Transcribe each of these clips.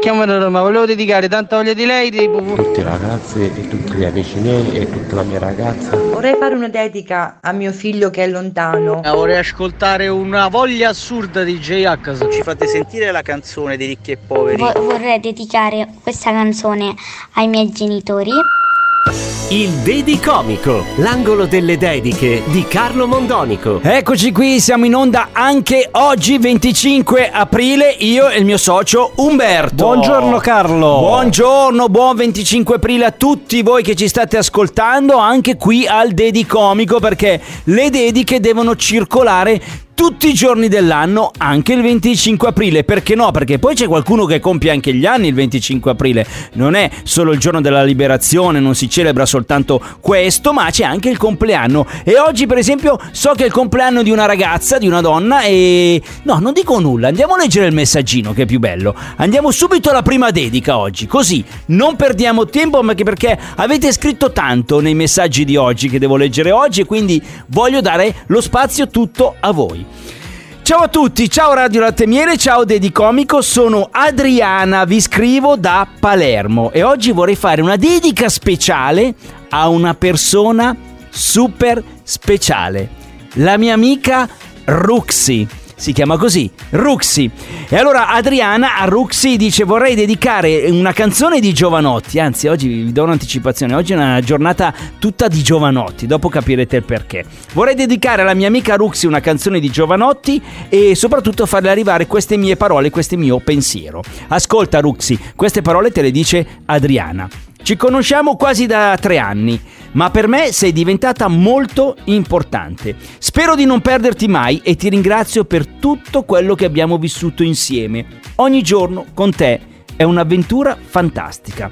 Chiamano Roma, volevo dedicare tanta voglia di lei. Di... Tutti i ragazzi e tutti gli amici miei e tutta la mia ragazza. Vorrei fare una dedica a mio figlio che è lontano. Eh, vorrei ascoltare una voglia assurda di J-H. Ci fate sentire la canzone di Ricchi e Poveri? Vo- vorrei dedicare questa canzone ai miei genitori. Il Dedicomico, l'angolo delle dediche di Carlo Mondonico. Eccoci qui, siamo in onda anche oggi 25 aprile, io e il mio socio Umberto. Buongiorno Carlo. Buongiorno, buon 25 aprile a tutti voi che ci state ascoltando anche qui al Dedicomico perché le dediche devono circolare tutti i giorni dell'anno, anche il 25 aprile. Perché no? Perché poi c'è qualcuno che compie anche gli anni il 25 aprile. Non è solo il giorno della liberazione, non si celebra soltanto questo, ma c'è anche il compleanno. E oggi, per esempio, so che è il compleanno di una ragazza, di una donna, e. No, non dico nulla. Andiamo a leggere il messaggino, che è più bello. Andiamo subito alla prima dedica oggi. Così non perdiamo tempo, ma che perché avete scritto tanto nei messaggi di oggi che devo leggere oggi, e quindi voglio dare lo spazio tutto a voi. Ciao a tutti, ciao Radio Latte Miele, ciao Dedi Comico, sono Adriana, vi scrivo da Palermo e oggi vorrei fare una dedica speciale a una persona super speciale, la mia amica Ruxi. Si chiama così, Ruxi. E allora Adriana a Ruxi dice vorrei dedicare una canzone di Giovanotti, anzi oggi vi do un'anticipazione, oggi è una giornata tutta di Giovanotti, dopo capirete il perché. Vorrei dedicare alla mia amica Ruxi una canzone di Giovanotti e soprattutto farle arrivare queste mie parole, questo mio pensiero. Ascolta Ruxi, queste parole te le dice Adriana. Ci conosciamo quasi da tre anni, ma per me sei diventata molto importante. Spero di non perderti mai e ti ringrazio per tutto quello che abbiamo vissuto insieme. Ogni giorno con te è un'avventura fantastica.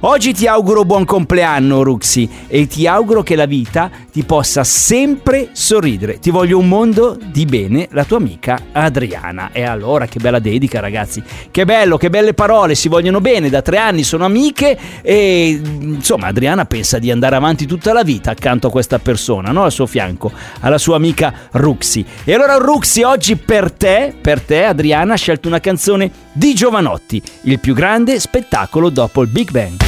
Oggi ti auguro buon compleanno, Ruxi, e ti auguro che la vita ti possa sempre sorridere. Ti voglio un mondo di bene, la tua amica Adriana. E allora, che bella dedica, ragazzi. Che bello, che belle parole, si vogliono bene, da tre anni sono amiche e insomma Adriana pensa di andare avanti tutta la vita accanto a questa persona, no? Al suo fianco, alla sua amica Ruxi. E allora Ruxi, oggi per te, per te Adriana ha scelto una canzone di Giovanotti, il più grande spettacolo dopo il Big Bang.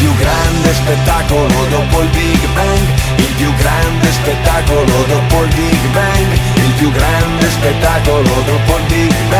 Più grande spettacolo dopo il Big Bang, il più grande spettacolo dopo il Big Bang, il più grande spettacolo dopo il Big Bang,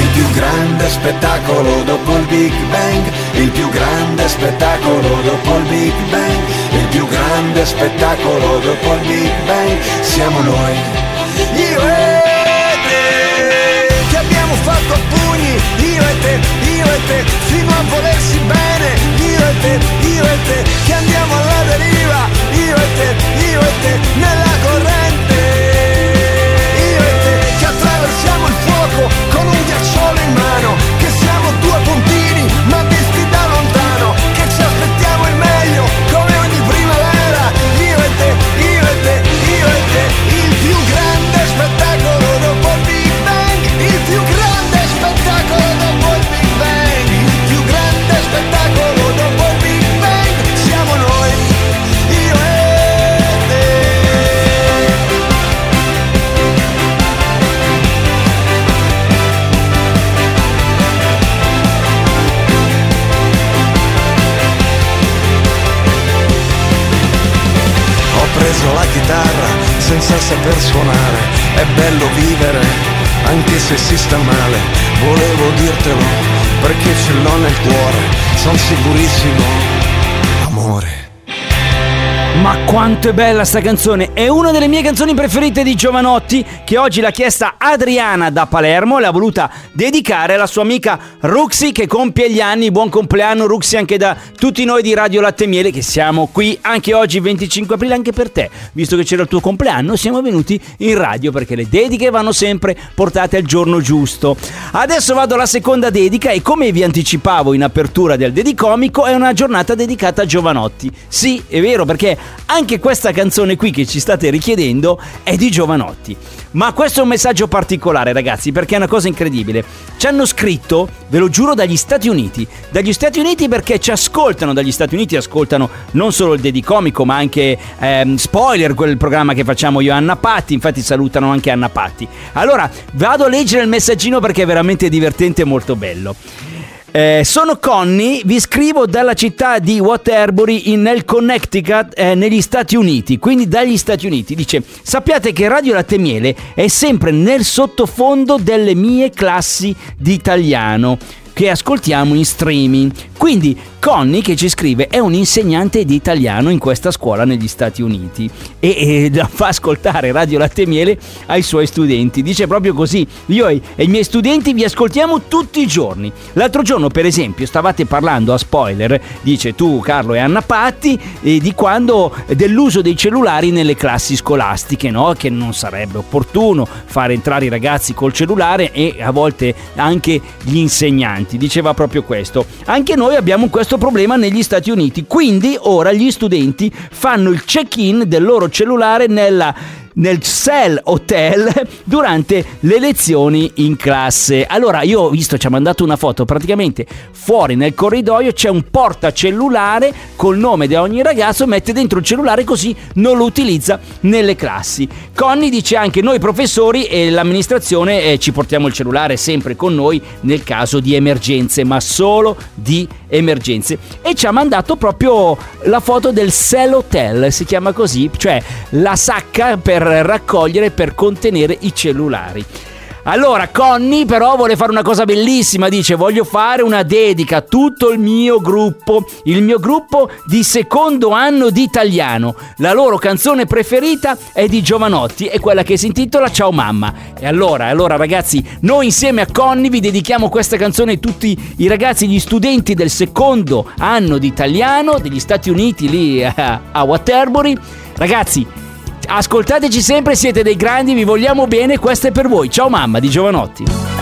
Il più grande spettacolo dopo il Big Bang, il più grande spettacolo dopo il Big Bang, il più grande spettacolo dopo il Big Bang, siamo noi. Io e te, che abbiamo fatto pugni, io e te, io e te, fino a volersi bene, io e te, io e te, che andiamo alla deriva, io e te, io e te, nella corrente. Anche se si sta male, volevo dirtelo, perché ce l'ho nel cuore, sono sicurissimo, amore. Ma quanto è bella sta canzone! È una delle mie canzoni preferite di Giovanotti che oggi l'ha chiesta Adriana da Palermo e l'ha voluta dedicare alla sua amica Ruxi che compie gli anni. Buon compleanno Ruxi anche da tutti noi di Radio Latte Miele che siamo qui anche oggi 25 aprile anche per te. Visto che c'era il tuo compleanno siamo venuti in radio perché le dediche vanno sempre portate al giorno giusto. Adesso vado alla seconda dedica e come vi anticipavo in apertura del Dedicomico è una giornata dedicata a Giovanotti. Sì, è vero perché anche questa canzone qui che ci state richiedendo è di Giovanotti. Ma questo è un messaggio particolare, ragazzi, perché è una cosa incredibile. Ci hanno scritto, ve lo giuro, dagli Stati Uniti. Dagli Stati Uniti perché ci ascoltano dagli Stati Uniti, ascoltano non solo il Dedicomico, ma anche ehm, Spoiler, quel programma che facciamo io e Anna Patti. Infatti salutano anche Anna Patti. Allora, vado a leggere il messaggino perché è veramente divertente e molto bello. Eh, sono Connie, vi scrivo dalla città di Waterbury in- nel Connecticut, eh, negli Stati Uniti, quindi dagli Stati Uniti. Dice, sappiate che Radio Latte Miele è sempre nel sottofondo delle mie classi di italiano che ascoltiamo in streaming. Quindi Connie che ci scrive è un insegnante di italiano in questa scuola negli Stati Uniti e, e fa ascoltare Radio Latte e Miele ai suoi studenti. Dice proprio così, io e, i miei studenti vi ascoltiamo tutti i giorni. L'altro giorno per esempio stavate parlando a spoiler, dice tu Carlo e Anna Patti, eh, di quando dell'uso dei cellulari nelle classi scolastiche, no? che non sarebbe opportuno fare entrare i ragazzi col cellulare e a volte anche gli insegnanti. Diceva proprio questo. Anche noi abbiamo questo problema negli Stati Uniti, quindi ora gli studenti fanno il check-in del loro cellulare nella nel Cell Hotel durante le lezioni in classe. Allora, io ho visto, ci ha mandato una foto, praticamente fuori nel corridoio c'è un portacellulare col nome di ogni ragazzo, mette dentro il cellulare così non lo utilizza nelle classi. Connie dice anche noi professori e l'amministrazione eh, ci portiamo il cellulare sempre con noi nel caso di emergenze, ma solo di emergenze. E ci ha mandato proprio la foto del Cell Hotel, si chiama così, cioè la sacca per raccogliere, per contenere i cellulari. Allora, Connie però vuole fare una cosa bellissima, dice voglio fare una dedica a tutto il mio gruppo, il mio gruppo di secondo anno di italiano. La loro canzone preferita è di Giovanotti, è quella che si intitola Ciao mamma. E allora, allora ragazzi, noi insieme a Connie vi dedichiamo questa canzone a tutti i ragazzi, gli studenti del secondo anno di italiano degli Stati Uniti lì a Waterbury. Ragazzi, ascoltateci sempre, siete dei grandi, vi vogliamo bene, questo è per voi. Ciao mamma di Giovanotti.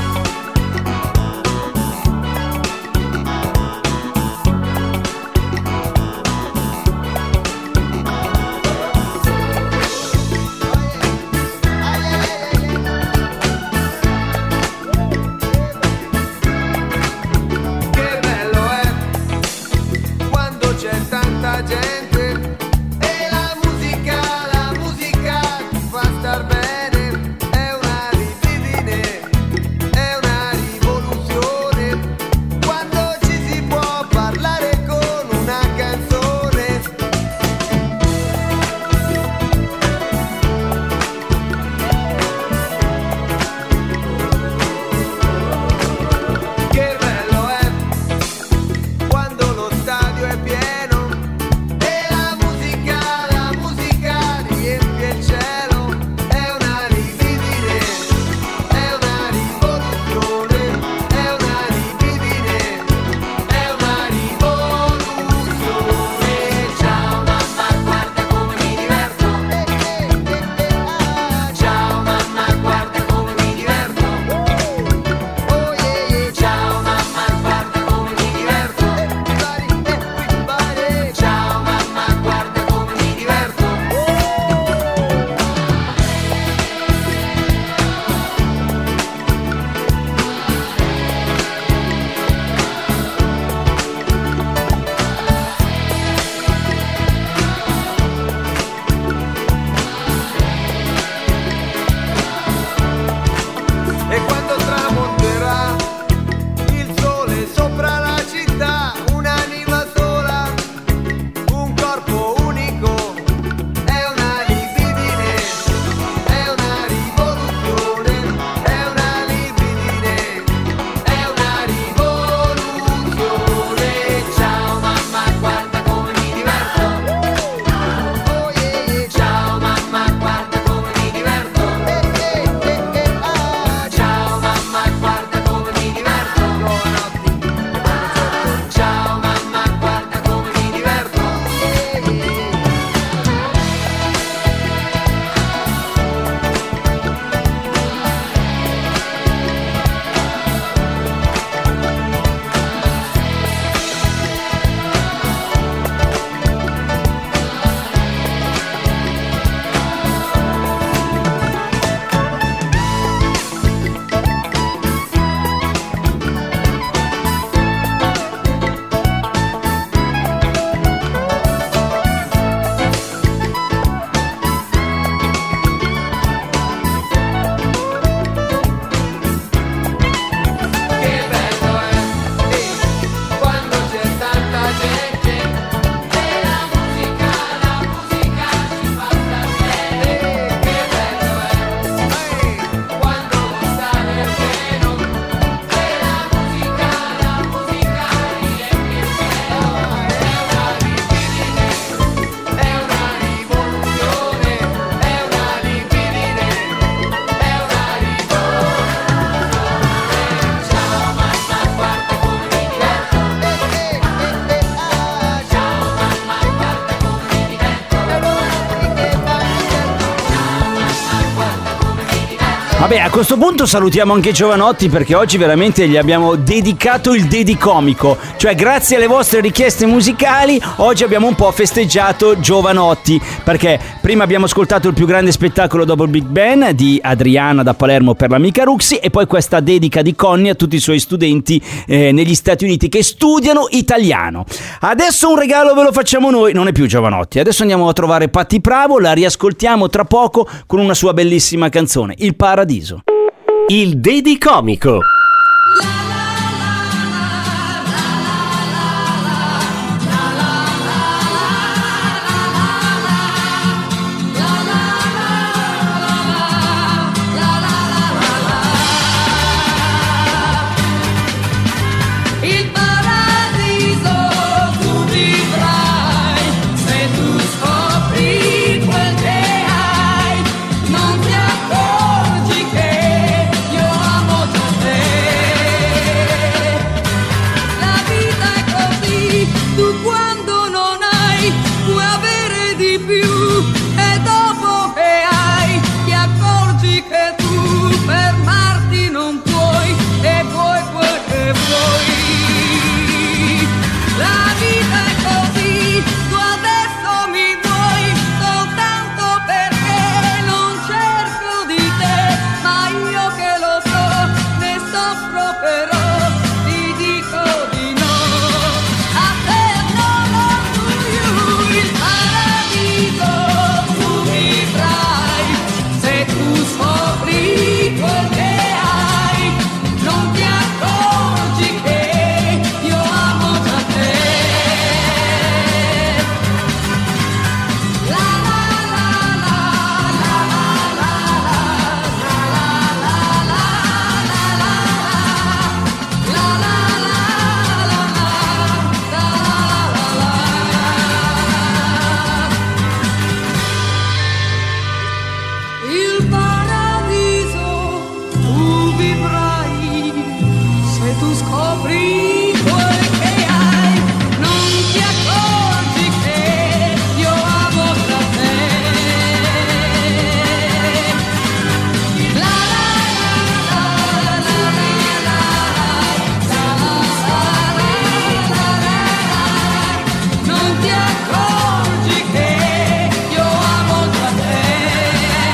Vabbè, a questo punto salutiamo anche Giovanotti perché oggi veramente gli abbiamo dedicato il dedicomico. Cioè, grazie alle vostre richieste musicali, oggi abbiamo un po' festeggiato Giovanotti. Perché prima abbiamo ascoltato il più grande spettacolo dopo il Big Ben di Adriana da Palermo per l'amica Ruxi e poi questa dedica di Conny a tutti i suoi studenti eh, negli Stati Uniti che studiano italiano. Adesso un regalo ve lo facciamo noi, non è più Giovanotti. Adesso andiamo a trovare Patti Bravo, la riascoltiamo tra poco con una sua bellissima canzone, Il Paradiso. Il Dedicomico. Il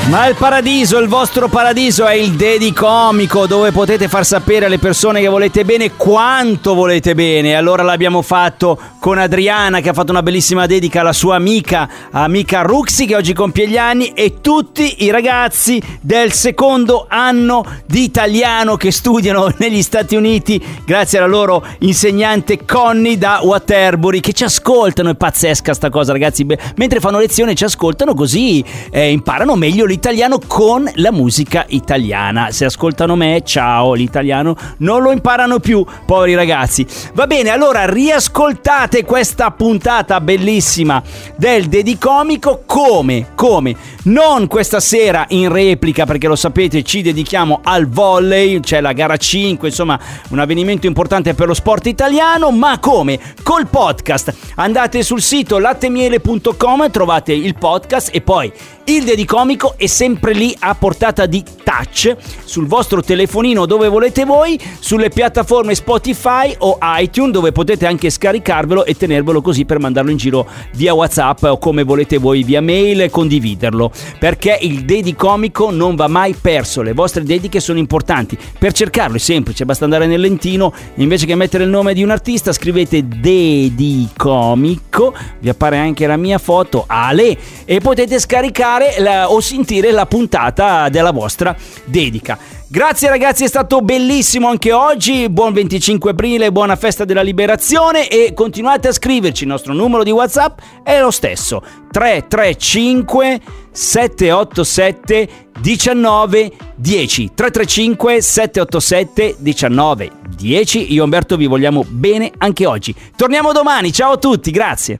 Ma il paradiso, il vostro paradiso è il Dedicomico dove potete far sapere alle persone che volete bene quanto volete bene. Allora l'abbiamo fatto con Adriana che ha fatto una bellissima dedica alla sua amica, amica Ruxi che oggi compie gli anni e tutti i ragazzi del secondo anno di italiano che studiano negli Stati Uniti grazie alla loro insegnante Connie da Waterbury che ci ascoltano. È pazzesca sta cosa ragazzi. Mentre fanno lezione ci ascoltano così eh, imparano meglio l'italiano con la musica italiana. Se ascoltano me, ciao, l'italiano non lo imparano più, poveri ragazzi. Va bene, allora riascoltate questa puntata bellissima del Dedicomico come? Come? Non questa sera in replica perché lo sapete ci dedichiamo al volley, c'è la gara 5, insomma un avvenimento importante per lo sport italiano, ma come? Col podcast. Andate sul sito lattemiele.com, trovate il podcast e poi il Dedicomico è sempre lì a portata di touch sul vostro telefonino dove volete voi, sulle piattaforme Spotify o iTunes dove potete anche scaricarvelo e tenervelo così per mandarlo in giro via WhatsApp o come volete voi via mail e condividerlo. Perché il Dedicomico non va mai perso, le vostre dediche sono importanti. Per cercarlo è semplice, basta andare nel lentino, invece che mettere il nome di un artista scrivete Dedicomico, vi appare anche la mia foto Ale e potete scaricare la- o sentire la puntata della vostra dedica. Grazie ragazzi, è stato bellissimo anche oggi. Buon 25 aprile, buona festa della liberazione e continuate a scriverci. Il nostro numero di WhatsApp è lo stesso: 335 787 19 10. 335 787 19 10. Io e Umberto vi vogliamo bene anche oggi. Torniamo domani. Ciao a tutti, grazie.